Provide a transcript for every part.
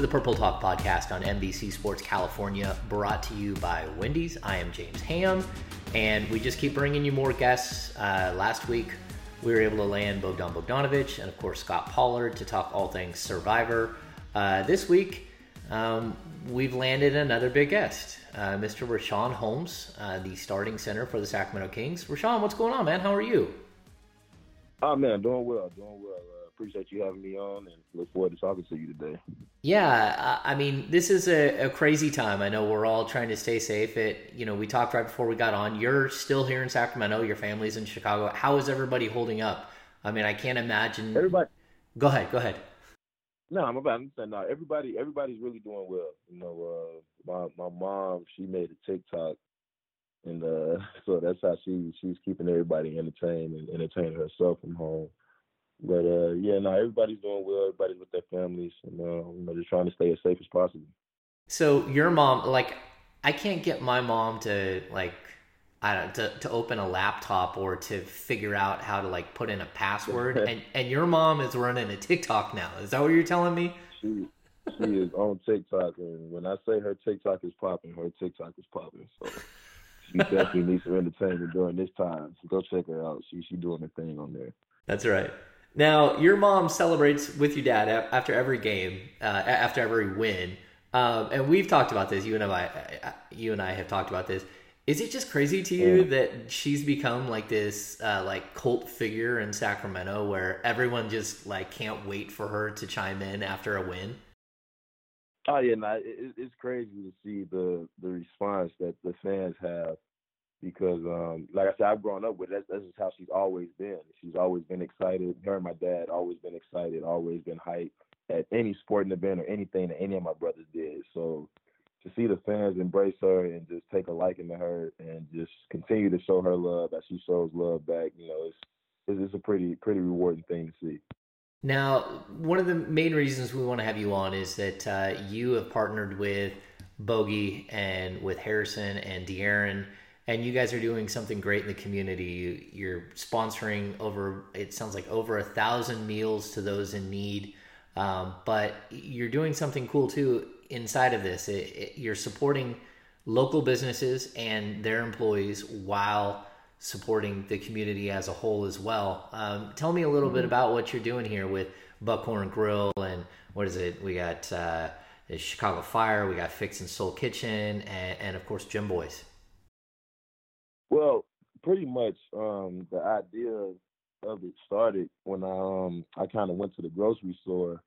To the Purple Talk podcast on NBC Sports California, brought to you by Wendy's. I am James Ham, and we just keep bringing you more guests. Uh, last week, we were able to land Bogdan Bogdanovich and, of course, Scott Pollard to talk all things Survivor. Uh, this week, um, we've landed another big guest, uh, Mr. Richaun Holmes, uh, the starting center for the Sacramento Kings. Richaun, what's going on, man? How are you? Oh man, doing well, doing well. Appreciate you having me on, and look forward to talking to you today. Yeah, I I mean, this is a, a crazy time. I know we're all trying to stay safe. It, you know, we talked right before we got on. You're still here in Sacramento. Your family's in Chicago. How is everybody holding up? I mean, I can't imagine. Everybody, Go ahead. Go ahead. no, I'm about to say no. Everybody, everybody's really doing well. You know, uh, my my mom, she made a TikTok, and uh, so that's how she she's keeping everybody entertained and entertaining herself from home. But uh, yeah, no, everybody's doing well. Everybody's with their families, and uh, you know, just trying to stay as safe as possible. So your mom, like, I can't get my mom to like, I don't to, to open a laptop or to figure out how to like put in a password. and and your mom is running a TikTok now. Is that what you're telling me? She she is on TikTok, and when I say her TikTok is popping, her TikTok is popping. So she definitely needs some entertainment during this time. So go check her out. She she doing her thing on there. That's right. Now, your mom celebrates with your dad after every game, uh, after every win, um, and we've talked about this. You and I, you and I have talked about this. Is it just crazy to you that she's become like this, uh, like cult figure in Sacramento, where everyone just like can't wait for her to chime in after a win? Oh yeah, no, it- it's crazy to see the the response that the fans have because, um, like I said, I've grown up with it. That's, that's just how she's always been. She's always been excited. Her and my dad always been excited, always been hyped at any sporting event or anything that any of my brothers did. So to see the fans embrace her and just take a liking to her and just continue to show her love as she shows love back, you know, it's it's, it's a pretty pretty rewarding thing to see. Now, one of the main reasons we want to have you on is that uh, you have partnered with Bogey and with Harrison and De'Aaron, and you guys are doing something great in the community. You, you're sponsoring over, it sounds like over a thousand meals to those in need, um, but you're doing something cool too inside of this. It, it, you're supporting local businesses and their employees while supporting the community as a whole as well. Um, tell me a little bit about what you're doing here with Buckhorn Grill and what is it? We got uh, the Chicago Fire, we got Fixins Soul Kitchen, and, and of course Jimboy's. Well, pretty much um, the idea of it started when I um I kind of went to the grocery store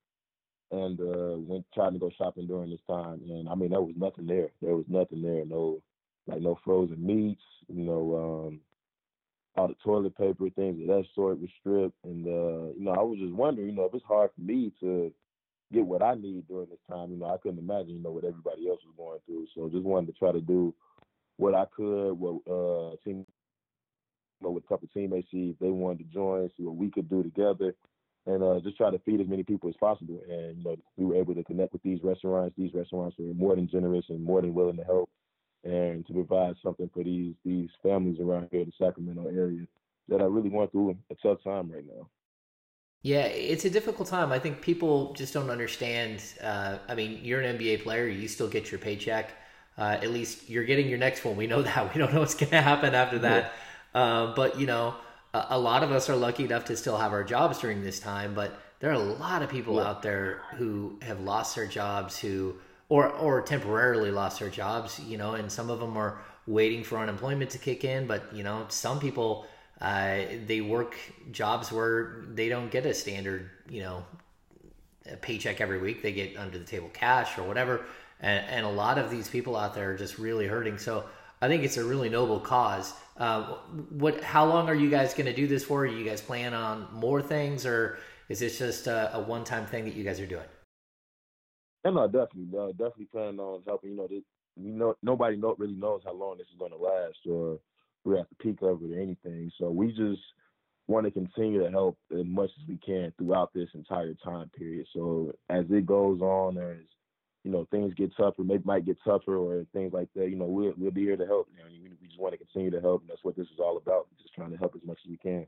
and uh went trying to go shopping during this time and I mean there was nothing there. There was nothing there. No like no frozen meats, you know, um all the toilet paper, things of that sort was stripped and uh, you know, I was just wondering, you know, if it's hard for me to get what I need during this time, you know, I couldn't imagine, you know, what everybody else was going through. So just wanted to try to do what I could, what uh you know, a couple teammates, see if they wanted to join, see what we could do together, and uh, just try to feed as many people as possible. And you know, we were able to connect with these restaurants. These restaurants were more than generous and more than willing to help and to provide something for these these families around here in the Sacramento area that are really going through a tough time right now. Yeah, it's a difficult time. I think people just don't understand. Uh, I mean, you're an NBA player, you still get your paycheck. Uh, at least you're getting your next one. We know that. We don't know what's going to happen after that. Yeah. Uh, but, you know, a, a, lot of us are lucky enough to still have our jobs during this time. But there are a lot of people yeah. out there who have lost their jobs, who, or, or temporarily lost their jobs, you know, and some of them are waiting for unemployment to kick in. But, you know, some people uh, they work jobs where they don't get a standard, you know, a paycheck every week. They get under the table cash or whatever. And, and, a lot of these people out there are just really hurting. So I think it's a really noble cause. Uh, what? How long are you guys going to do this for? Do you guys plan on more things, or is this just a, a one-time thing that you guys are doing? And no, definitely, uh, definitely planning on helping. You know, this, you know, nobody know, really knows how long this is going to last, or we're at the peak of it or anything. So we just want to continue to help as much as we can throughout this entire time period. So as it goes on, or as you know things get tougher, maybe might get tougher, or things like that, you know, we'll we'll be here to help. You know, we just want to continue to help, and that's what this is all about. Just trying to help as much as we can.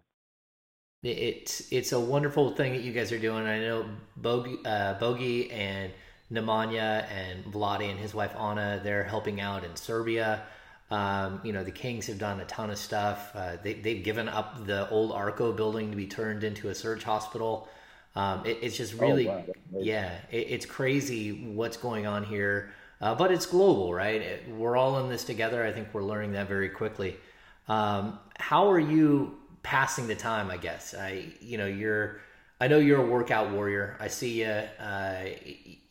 It's it's a wonderful thing that you guys are doing. I know Bogey, uh, Bogey and Nemanja and Vlade and his wife Anna, they're helping out in Serbia. Um, you know, the Kings have done a ton of stuff. Uh, they, they've given up the old Arco building to be turned into a surge hospital. Um, it, it's just oh, really, oh, wow. yeah, it, it's crazy what's going on here. Uh, but it's global, right? It, we're all in this together. I think we're learning that very quickly. Um, how are you passing the time? I guess I, you know, you're. I know you're a workout warrior. I see you. Uh,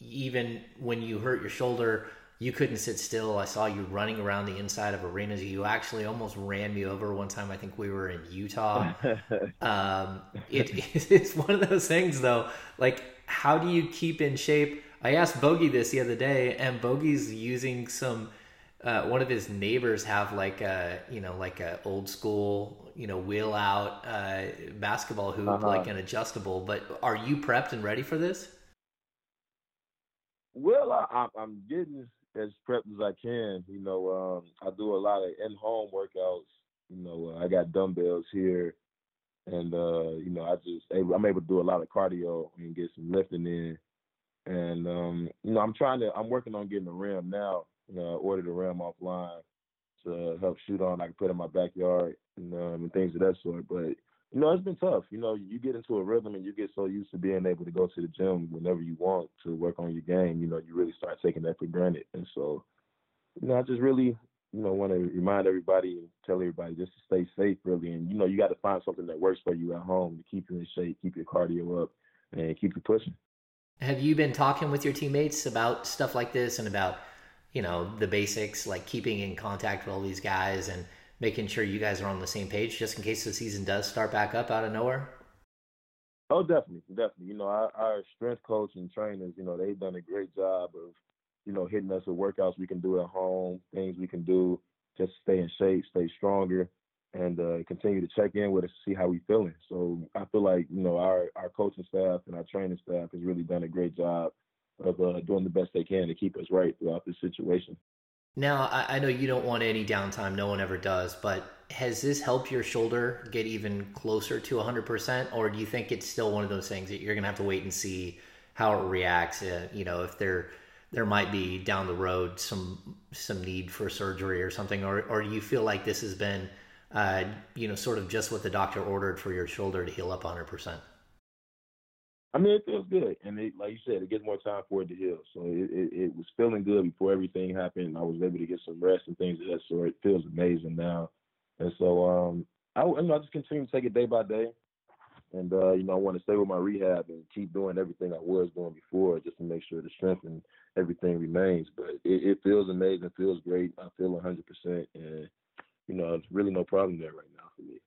even when you hurt your shoulder, you couldn't sit still. I saw you running around the inside of arenas. You actually almost ran me over one time. I think we were in Utah. um, it, it's one of those things, though. Like, how do you keep in shape? I asked Bogey this the other day, and Bogey's using some. Uh, one of his neighbors have like a you know like a old school you know wheel out uh, basketball hoop uh-huh. like an adjustable. But are you prepped and ready for this? Well, I, I'm getting as prepped as I can. You know, um, I do a lot of in-home workouts. You know, uh, I got dumbbells here, and uh, you know, I just I'm able to do a lot of cardio and get some lifting in. And um, you know, I'm trying to I'm working on getting a rim now. You know, I ordered a rim offline to help shoot on. I can put in my backyard and, um, and things of that sort. But you know, it's been tough. You know, you get into a rhythm and you get so used to being able to go to the gym whenever you want to work on your game. You know, you really start taking that for granted. And so, you know, I just really, you know, want to remind everybody and tell everybody just to stay safe, really. And you know, you got to find something that works for you at home to keep you in shape, keep your cardio up, and keep you pushing. Have you been talking with your teammates about stuff like this and about, you know, the basics, like keeping in contact with all these guys and making sure you guys are on the same page just in case the season does start back up out of nowhere? Oh, definitely, definitely. You know, our, our strength coach and trainers, you know, they've done a great job of, you know, hitting us with workouts we can do at home, things we can do just to stay in shape, stay stronger, and uh, continue to check in with us to see how we're feeling. So I feel like you know our our coaching staff and our training staff has really done a great job of uh, doing the best they can to keep us right throughout this situation. Now, I, I know you don't want any downtime. No one ever does. But has this helped your shoulder get even closer to 100%? Or do you think it's still one of those things that you're going to have to wait and see how it reacts? Uh, you know, if there there might be down the road some some need for surgery or something, or or do you feel like this has been, uh, you know, sort of just what the doctor ordered for your shoulder to heal up 100 percent? I mean, it feels good, and it, like you said, it gets more time for it to heal. So it, it, it, was feeling good before everything happened. I was able to get some rest and things of that sort. It feels amazing now, and so um, I, you know, I just continue to take it day by day, and uh, you know, I want to stay with my rehab and keep doing everything I was doing before, just to make sure the strength and everything remains. But it, it feels amazing. It feels great. I feel 100%, and you know, it's really no problem there right now for me.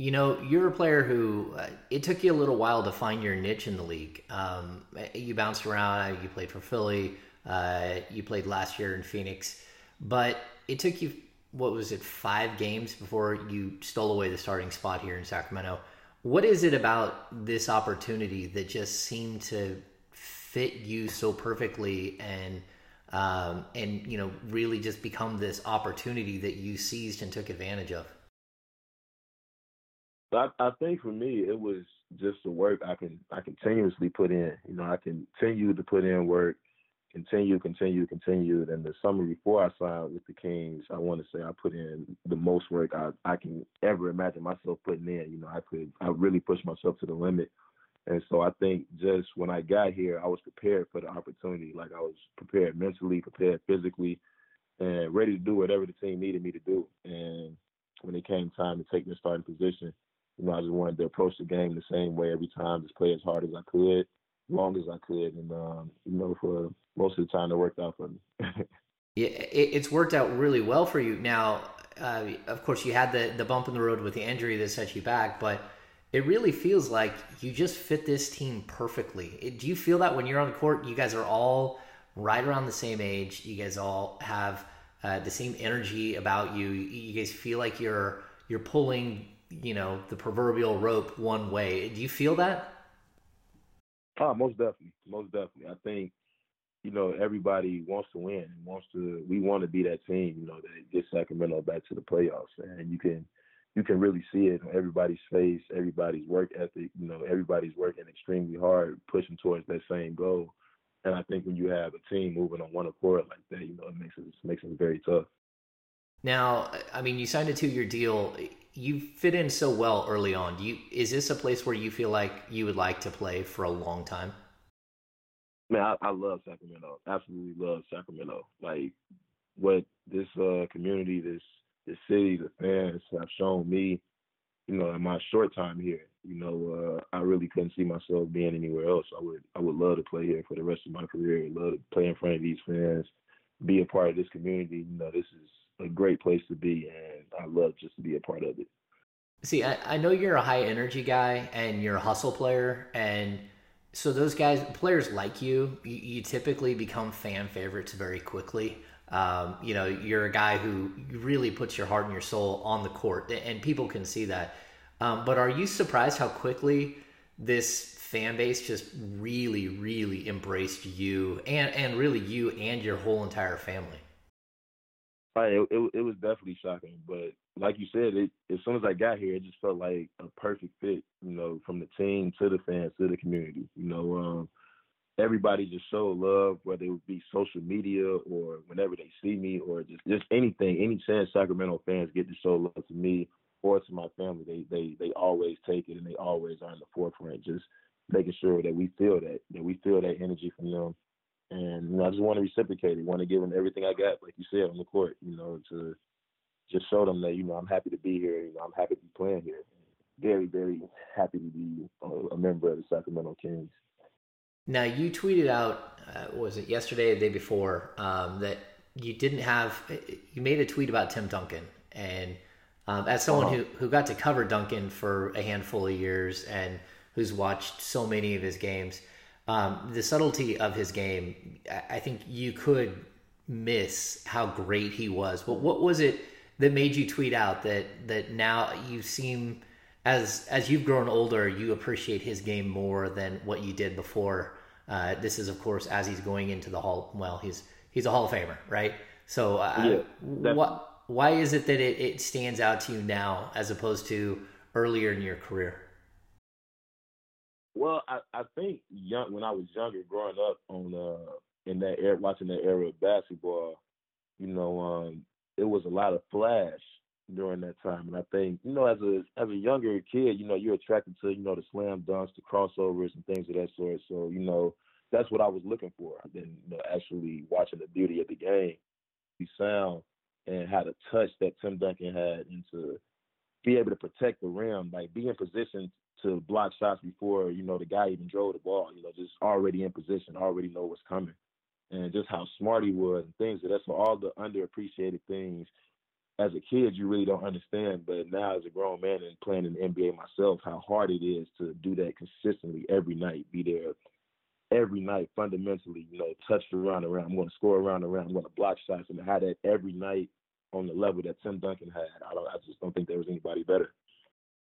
You know, you're a player who uh, it took you a little while to find your niche in the league. Um, you bounced around. You played for Philly. Uh, you played last year in Phoenix, but it took you what was it, five games before you stole away the starting spot here in Sacramento. What is it about this opportunity that just seemed to fit you so perfectly and um, and you know really just become this opportunity that you seized and took advantage of? I, I think for me it was just the work I can I continuously put in. You know, I continue to put in work, continue, continue, continue. And the summer before I signed with the Kings, I want to say I put in the most work I, I can ever imagine myself putting in. You know, I could I really pushed myself to the limit. And so I think just when I got here, I was prepared for the opportunity. Like I was prepared mentally, prepared physically, and ready to do whatever the team needed me to do. And when it came time to take the starting position, you know, I just wanted to approach the game the same way every time, just play as hard as I could, long as I could, and um, you know, for most of the time, it worked out for me. yeah, it's worked out really well for you. Now, uh, of course, you had the the bump in the road with the injury that set you back, but it really feels like you just fit this team perfectly. Do you feel that when you're on the court, you guys are all right around the same age? You guys all have uh, the same energy about you. You guys feel like you're you're pulling you know the proverbial rope one way. Do you feel that? Oh, most definitely, most definitely. I think you know everybody wants to win, and wants to. We want to be that team, you know, that gets Sacramento back to the playoffs, and you can you can really see it on everybody's face, everybody's work ethic. You know, everybody's working extremely hard, pushing towards that same goal. And I think when you have a team moving on one accord like that, you know, it makes it makes it very tough. Now, I mean, you signed a two-year deal you fit in so well early on. Do you is this a place where you feel like you would like to play for a long time? Man, I, I love Sacramento. Absolutely love Sacramento. Like what this uh, community, this this city, the fans have shown me, you know, in my short time here. You know, uh, I really couldn't see myself being anywhere else. I would I would love to play here for the rest of my career. Love to play in front of these fans, be a part of this community. You know, this is a great place to be, and I love just to be a part of it. See, I, I know you're a high energy guy and you're a hustle player, and so those guys, players like you, you, you typically become fan favorites very quickly. Um, you know, you're a guy who really puts your heart and your soul on the court, and people can see that. Um, but are you surprised how quickly this fan base just really, really embraced you and, and really you and your whole entire family? It, it, it was definitely shocking, but like you said, it as soon as I got here, it just felt like a perfect fit. You know, from the team to the fans to the community. You know, um, everybody just showed love, whether it would be social media or whenever they see me or just just anything. Any chance Sacramento fans get to show love to me or to my family, they they they always take it and they always are in the forefront, just making sure that we feel that that we feel that energy from them and you know, I just want to reciprocate it. Want to give them everything I got, like you said, on the court. You know, to just show them that you know I'm happy to be here. You know, I'm happy to be playing here. Very, very happy to be a member of the Sacramento Kings. Now, you tweeted out, uh, was it yesterday or the day before, um, that you didn't have. You made a tweet about Tim Duncan, and um, as someone uh-huh. who who got to cover Duncan for a handful of years and who's watched so many of his games um, the subtlety of his game, I think you could miss how great he was. But what was it that made you tweet out that that now you seem as as you've grown older, you appreciate his game more than what you did before? Uh, this is, of course, as he's going into the hall. Well, he's he's a Hall of Famer, right? So, uh, yeah, what? Why is it that it, it stands out to you now as opposed to earlier in your career? Well, I, I think young when I was younger, growing up on uh in that era, watching that era of basketball, you know, um, it was a lot of flash during that time, and I think you know, as a as a younger kid, you know, you're attracted to you know the slam dunks, the crossovers, and things of that sort. So you know, that's what I was looking for. Then you know, actually watching the beauty of the game, the sound, and how the touch that Tim Duncan had, and to be able to protect the rim, like be in position to block shots before you know the guy even drove the ball. You know, just already in position, already know what's coming, and just how smart he was and things. That's all the underappreciated things. As a kid, you really don't understand, but now as a grown man and playing in the NBA myself, how hard it is to do that consistently every night, be there every night fundamentally, you know, touch the around around. I'm going to score around around. I'm going to block shots and how that every night on the level that Tim Duncan had. I don't. I just don't think there was anybody better.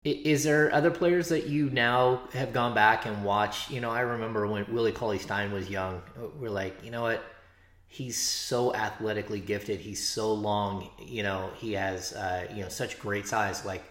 Is there other players that you now have gone back and watched? You know, I remember when Willie Cauley Stein was young. We're like, you know what? He's so athletically gifted. He's so long. You know, he has uh, you know such great size. Like,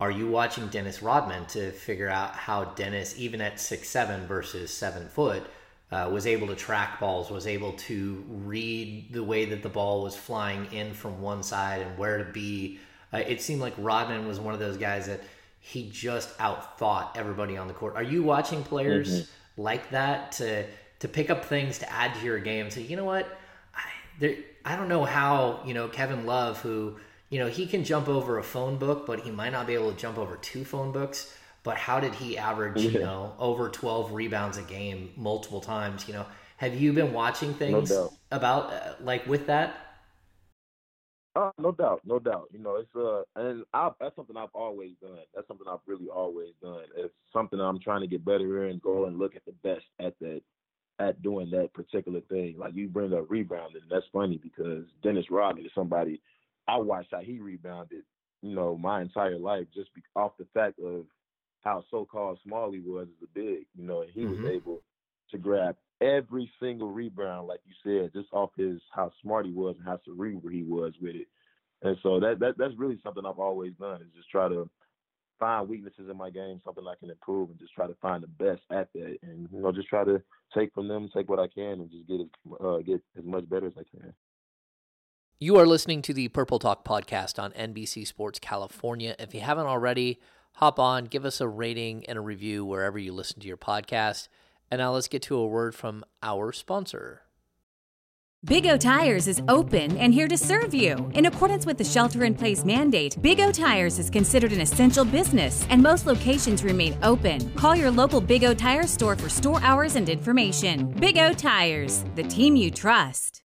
are you watching Dennis Rodman to figure out how Dennis, even at six seven versus seven foot, uh, was able to track balls, was able to read the way that the ball was flying in from one side and where to be? Uh, it seemed like Rodman was one of those guys that he just outthought everybody on the court. Are you watching players mm-hmm. like that to to pick up things to add to your game? So you know what, I, there, I don't know how you know Kevin Love, who you know he can jump over a phone book, but he might not be able to jump over two phone books. But how did he average yeah. you know over twelve rebounds a game multiple times? You know, have you been watching things no about uh, like with that? Uh, no doubt, no doubt. You know, it's uh, and I, that's something I've always done. That's something I've really always done. It's something I'm trying to get better in. Go and look at the best at that, at doing that particular thing. Like you bring up rebounding, and that's funny because Dennis Rodman is somebody I watched how he rebounded. You know, my entire life just be, off the fact of how so-called small he was as a big. You know, and he mm-hmm. was able to grab every single rebound, like you said, just off his how smart he was and how cerebral he was with it. And so that, that that's really something I've always done is just try to find weaknesses in my game, something I can improve, and just try to find the best at that, and you know, just try to take from them, take what I can, and just get as uh, get as much better as I can. You are listening to the Purple Talk podcast on NBC Sports California. If you haven't already, hop on, give us a rating and a review wherever you listen to your podcast. And now let's get to a word from our sponsor. Big O Tires is open and here to serve you. In accordance with the shelter in place mandate, Big O Tires is considered an essential business and most locations remain open. Call your local Big O Tire store for store hours and information. Big O Tires, the team you trust.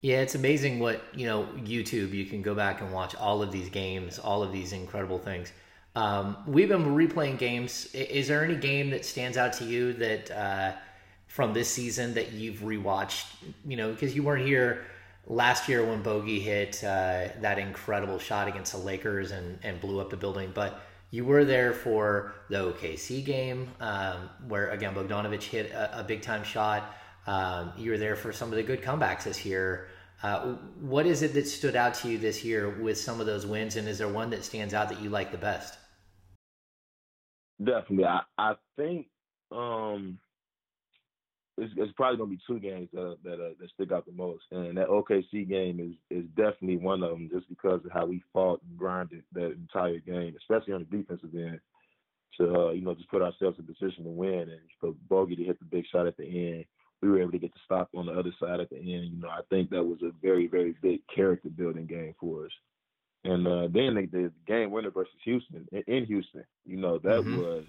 Yeah, it's amazing what, you know, YouTube, you can go back and watch all of these games, all of these incredible things. Um, we've been replaying games. Is there any game that stands out to you that uh, from this season that you've rewatched? You know, because you weren't here last year when Bogey hit uh, that incredible shot against the Lakers and, and blew up the building, but you were there for the OKC game um, where again Bogdanovich hit a, a big time shot. Um, you were there for some of the good comebacks this year. Uh, what is it that stood out to you this year with some of those wins, and is there one that stands out that you like the best? Definitely, I I think um, it's, it's probably gonna be two games that that, uh, that stick out the most, and that OKC game is is definitely one of them, just because of how we fought and grinded that entire game, especially on the defensive end, to uh, you know just put ourselves in position to win, and for Bogey to hit the big shot at the end, we were able to get the stop on the other side at the end. You know, I think that was a very very big character building game for us. And uh, then the, the game winner versus Houston in Houston, you know, that mm-hmm. was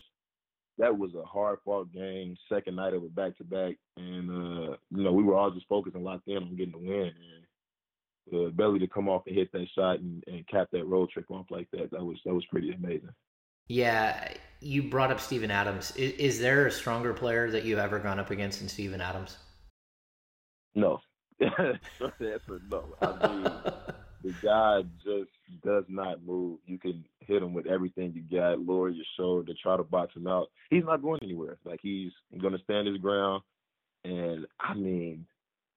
that was a hard fought game, second night of a back to back, and uh, you know we were all just focused and locked in on getting the win. And the ability to come off and hit that shot and, and cap that road trip off like that, that was that was pretty amazing. Yeah, you brought up Steven Adams. Is, is there a stronger player that you've ever gone up against in Steven Adams? No. Short answer, no. I mean, the guy just does not move. You can hit him with everything you got, lower your shoulder, try to box him out. He's not going anywhere. Like he's going to stand his ground. And I mean,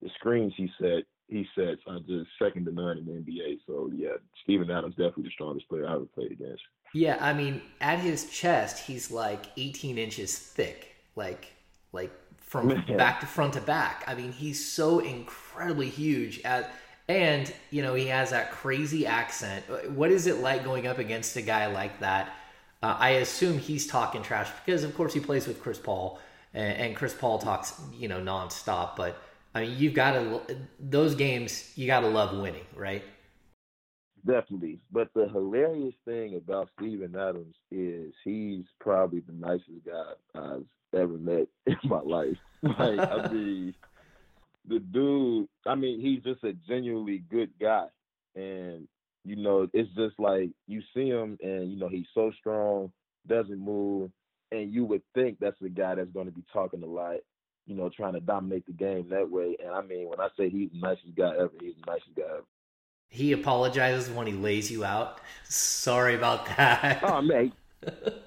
the screens he set, he sets are just second to none in the NBA. So yeah, Steven Adams definitely the strongest player I ever played against. Yeah, I mean, at his chest, he's like 18 inches thick, like like from back to front to back. I mean, he's so incredibly huge. At and, you know, he has that crazy accent. What is it like going up against a guy like that? Uh, I assume he's talking trash because, of course, he plays with Chris Paul, and, and Chris Paul talks, you know, nonstop. But I mean, you've got to those games. You got to love winning, right? Definitely. But the hilarious thing about Steven Adams is he's probably the nicest guy I've ever met in my life. Like, I mean the dude, I mean, he's just a genuinely good guy. And, you know, it's just like you see him and, you know, he's so strong, doesn't move. And you would think that's the guy that's going to be talking a lot, you know, trying to dominate the game that way. And I mean, when I say he's the nicest guy ever, he's the nicest guy ever. He apologizes when he lays you out. Sorry about that. Oh man,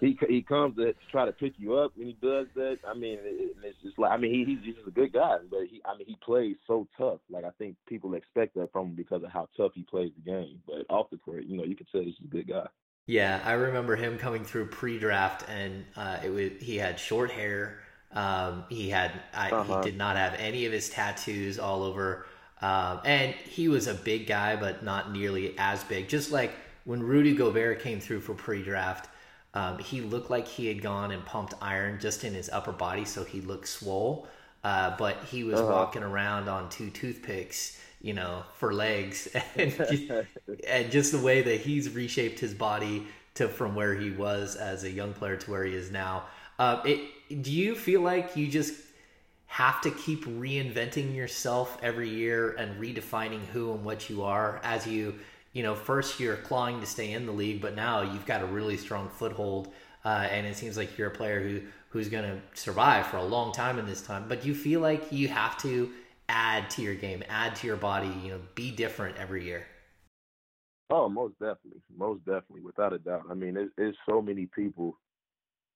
he he comes to try to pick you up, and he does that. I mean, it, it's just like I mean, he, he's just a good guy, but he I mean he plays so tough. Like I think people expect that from him because of how tough he plays the game. But off the court, you know, you can tell he's a good guy. Yeah, I remember him coming through pre-draft, and uh, it was he had short hair. Um, he had I, uh-huh. he did not have any of his tattoos all over, um, and he was a big guy, but not nearly as big. Just like when Rudy Gobert came through for pre-draft, um, he looked like he had gone and pumped iron just in his upper body, so he looked swole. Uh, but he was uh-huh. walking around on two toothpicks, you know, for legs, and just, and just the way that he's reshaped his body to from where he was as a young player to where he is now. Uh, it, do you feel like you just have to keep reinventing yourself every year and redefining who and what you are as you you know, first you're clawing to stay in the league, but now you've got a really strong foothold, uh, and it seems like you're a player who who's going to survive for a long time in this time. But you feel like you have to add to your game, add to your body, you know, be different every year. Oh, most definitely, most definitely, without a doubt. I mean, there's, so many people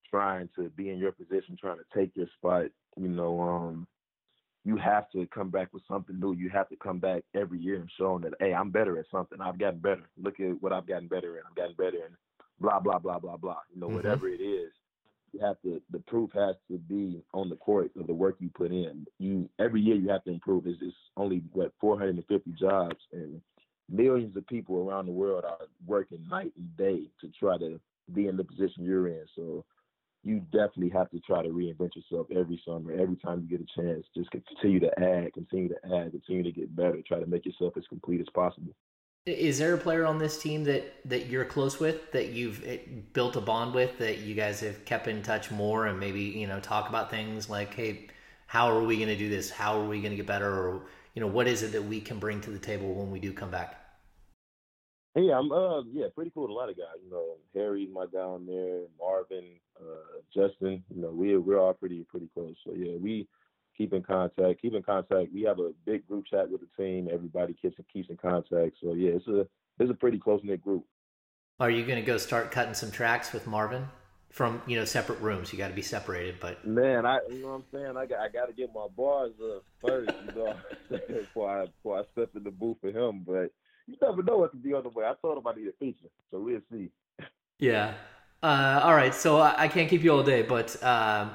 trying to be in your position, trying to take your spot. You know, um, you have to come back with something new. You have to come back every year and show them that, hey, I'm better at something. I've gotten better. Look at what I've gotten better at. I've gotten better and blah, blah, blah, blah, blah. You know, mm-hmm. whatever it is, you have to, the proof has to be on the court of the work you put in. You Every year you have to improve. It's, it's only, what, 450 jobs and millions of people around the world are working night and day to try to be in the position you're in. So you definitely have to try to reinvent yourself every summer, every time you get a chance. Just continue to add, continue to add, continue to get better. Try to make yourself as complete as possible. Is there a player on this team that that you're close with, that you've eh, built a bond with, that you guys have kept in touch more, and maybe you know talk about things like, hey, how are we going to do this? How are we going to get better? Or you know, what is it that we can bring to the table when we do come back? Yeah, I'm uh yeah, pretty cool with a lot of guys. You know, Harry's my guy on there, Marvin, uh, Justin. You know, we we're all pretty pretty close. So yeah, we keep in contact. Keep in contact. We have a big group chat with the team. Everybody keeps keeps in contact. So yeah, it's a it's a pretty close knit group. Are you going to go start cutting some tracks with Marvin from you know separate rooms? You got to be separated, but man, I you know what I'm saying. I got I got to get my bars up first, you know, before I before I step in the booth for him. But you never know what could be on the way. I told him I need a feature, so we'll see. Yeah. Uh, all right. So I, I, can't keep you all day, but um,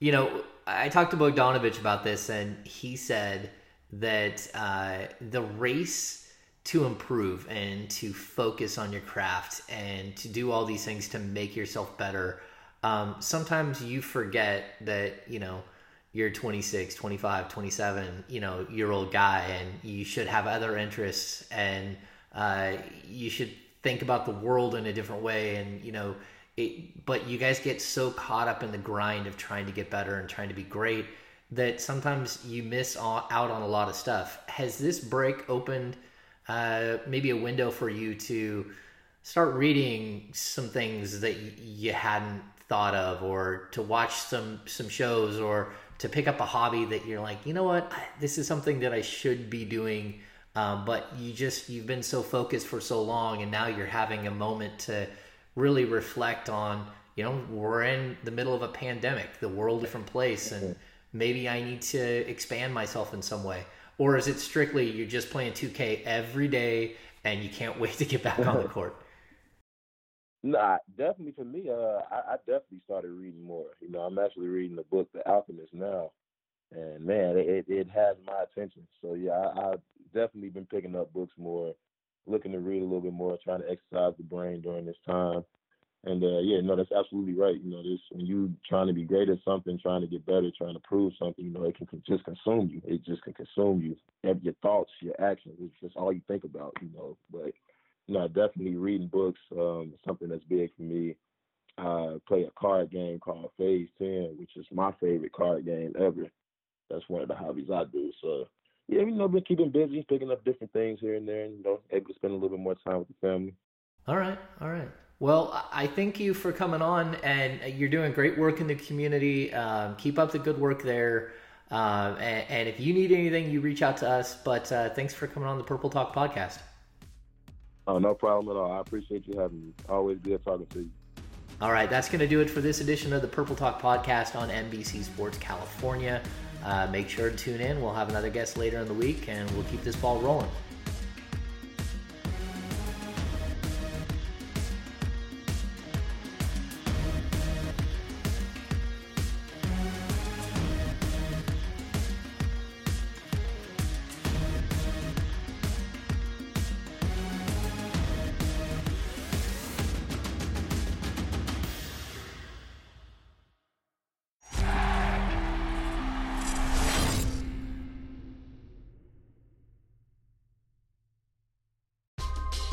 you know, I talked to Bogdanovich about this, and he said that uh, the race to improve and to focus on your craft and to do all these things to make yourself better. Um, sometimes you forget that you know you're 26 25 27 you know year old guy and you should have other interests and uh, you should think about the world in a different way and you know it, but you guys get so caught up in the grind of trying to get better and trying to be great that sometimes you miss out on a lot of stuff. Has this break opened uh, maybe a window for you to start reading some things that you hadn't thought of or to watch some some shows or to pick up a hobby that you're like, you know what, this is something that I should be doing, um, but you just you've been so focused for so long, and now you're having a moment to really reflect on. You know, we're in the middle of a pandemic, the world different place, and maybe I need to expand myself in some way. Or is it strictly you're just playing 2K every day and you can't wait to get back on the court? Nah, definitely for me, uh, I, I definitely started reading more. You know, I'm actually reading the book The Alchemist now, and man, it it has my attention. So yeah, I, I've definitely been picking up books more, looking to read a little bit more, trying to exercise the brain during this time. And uh, yeah, no, that's absolutely right. You know, this when you trying to be great at something, trying to get better, trying to prove something, you know, it can just consume you. It just can consume you. Your thoughts, your actions. It's just all you think about. You know, but no, definitely reading books, um, something that's big for me. I play a card game called Phase 10, which is my favorite card game ever. That's one of the hobbies I do. So, yeah, you know, been keeping busy, picking up different things here and there, and, you know, able to spend a little bit more time with the family. All right, all right. Well, I thank you for coming on, and you're doing great work in the community. Um, keep up the good work there. Um, and, and, if you need anything, you reach out to us. But uh, thanks for coming on the Purple Talk podcast. Oh, no problem at all. I appreciate you having me. Always good talking to you. All right, that's going to do it for this edition of the Purple Talk podcast on NBC Sports California. Uh, make sure to tune in. We'll have another guest later in the week, and we'll keep this ball rolling.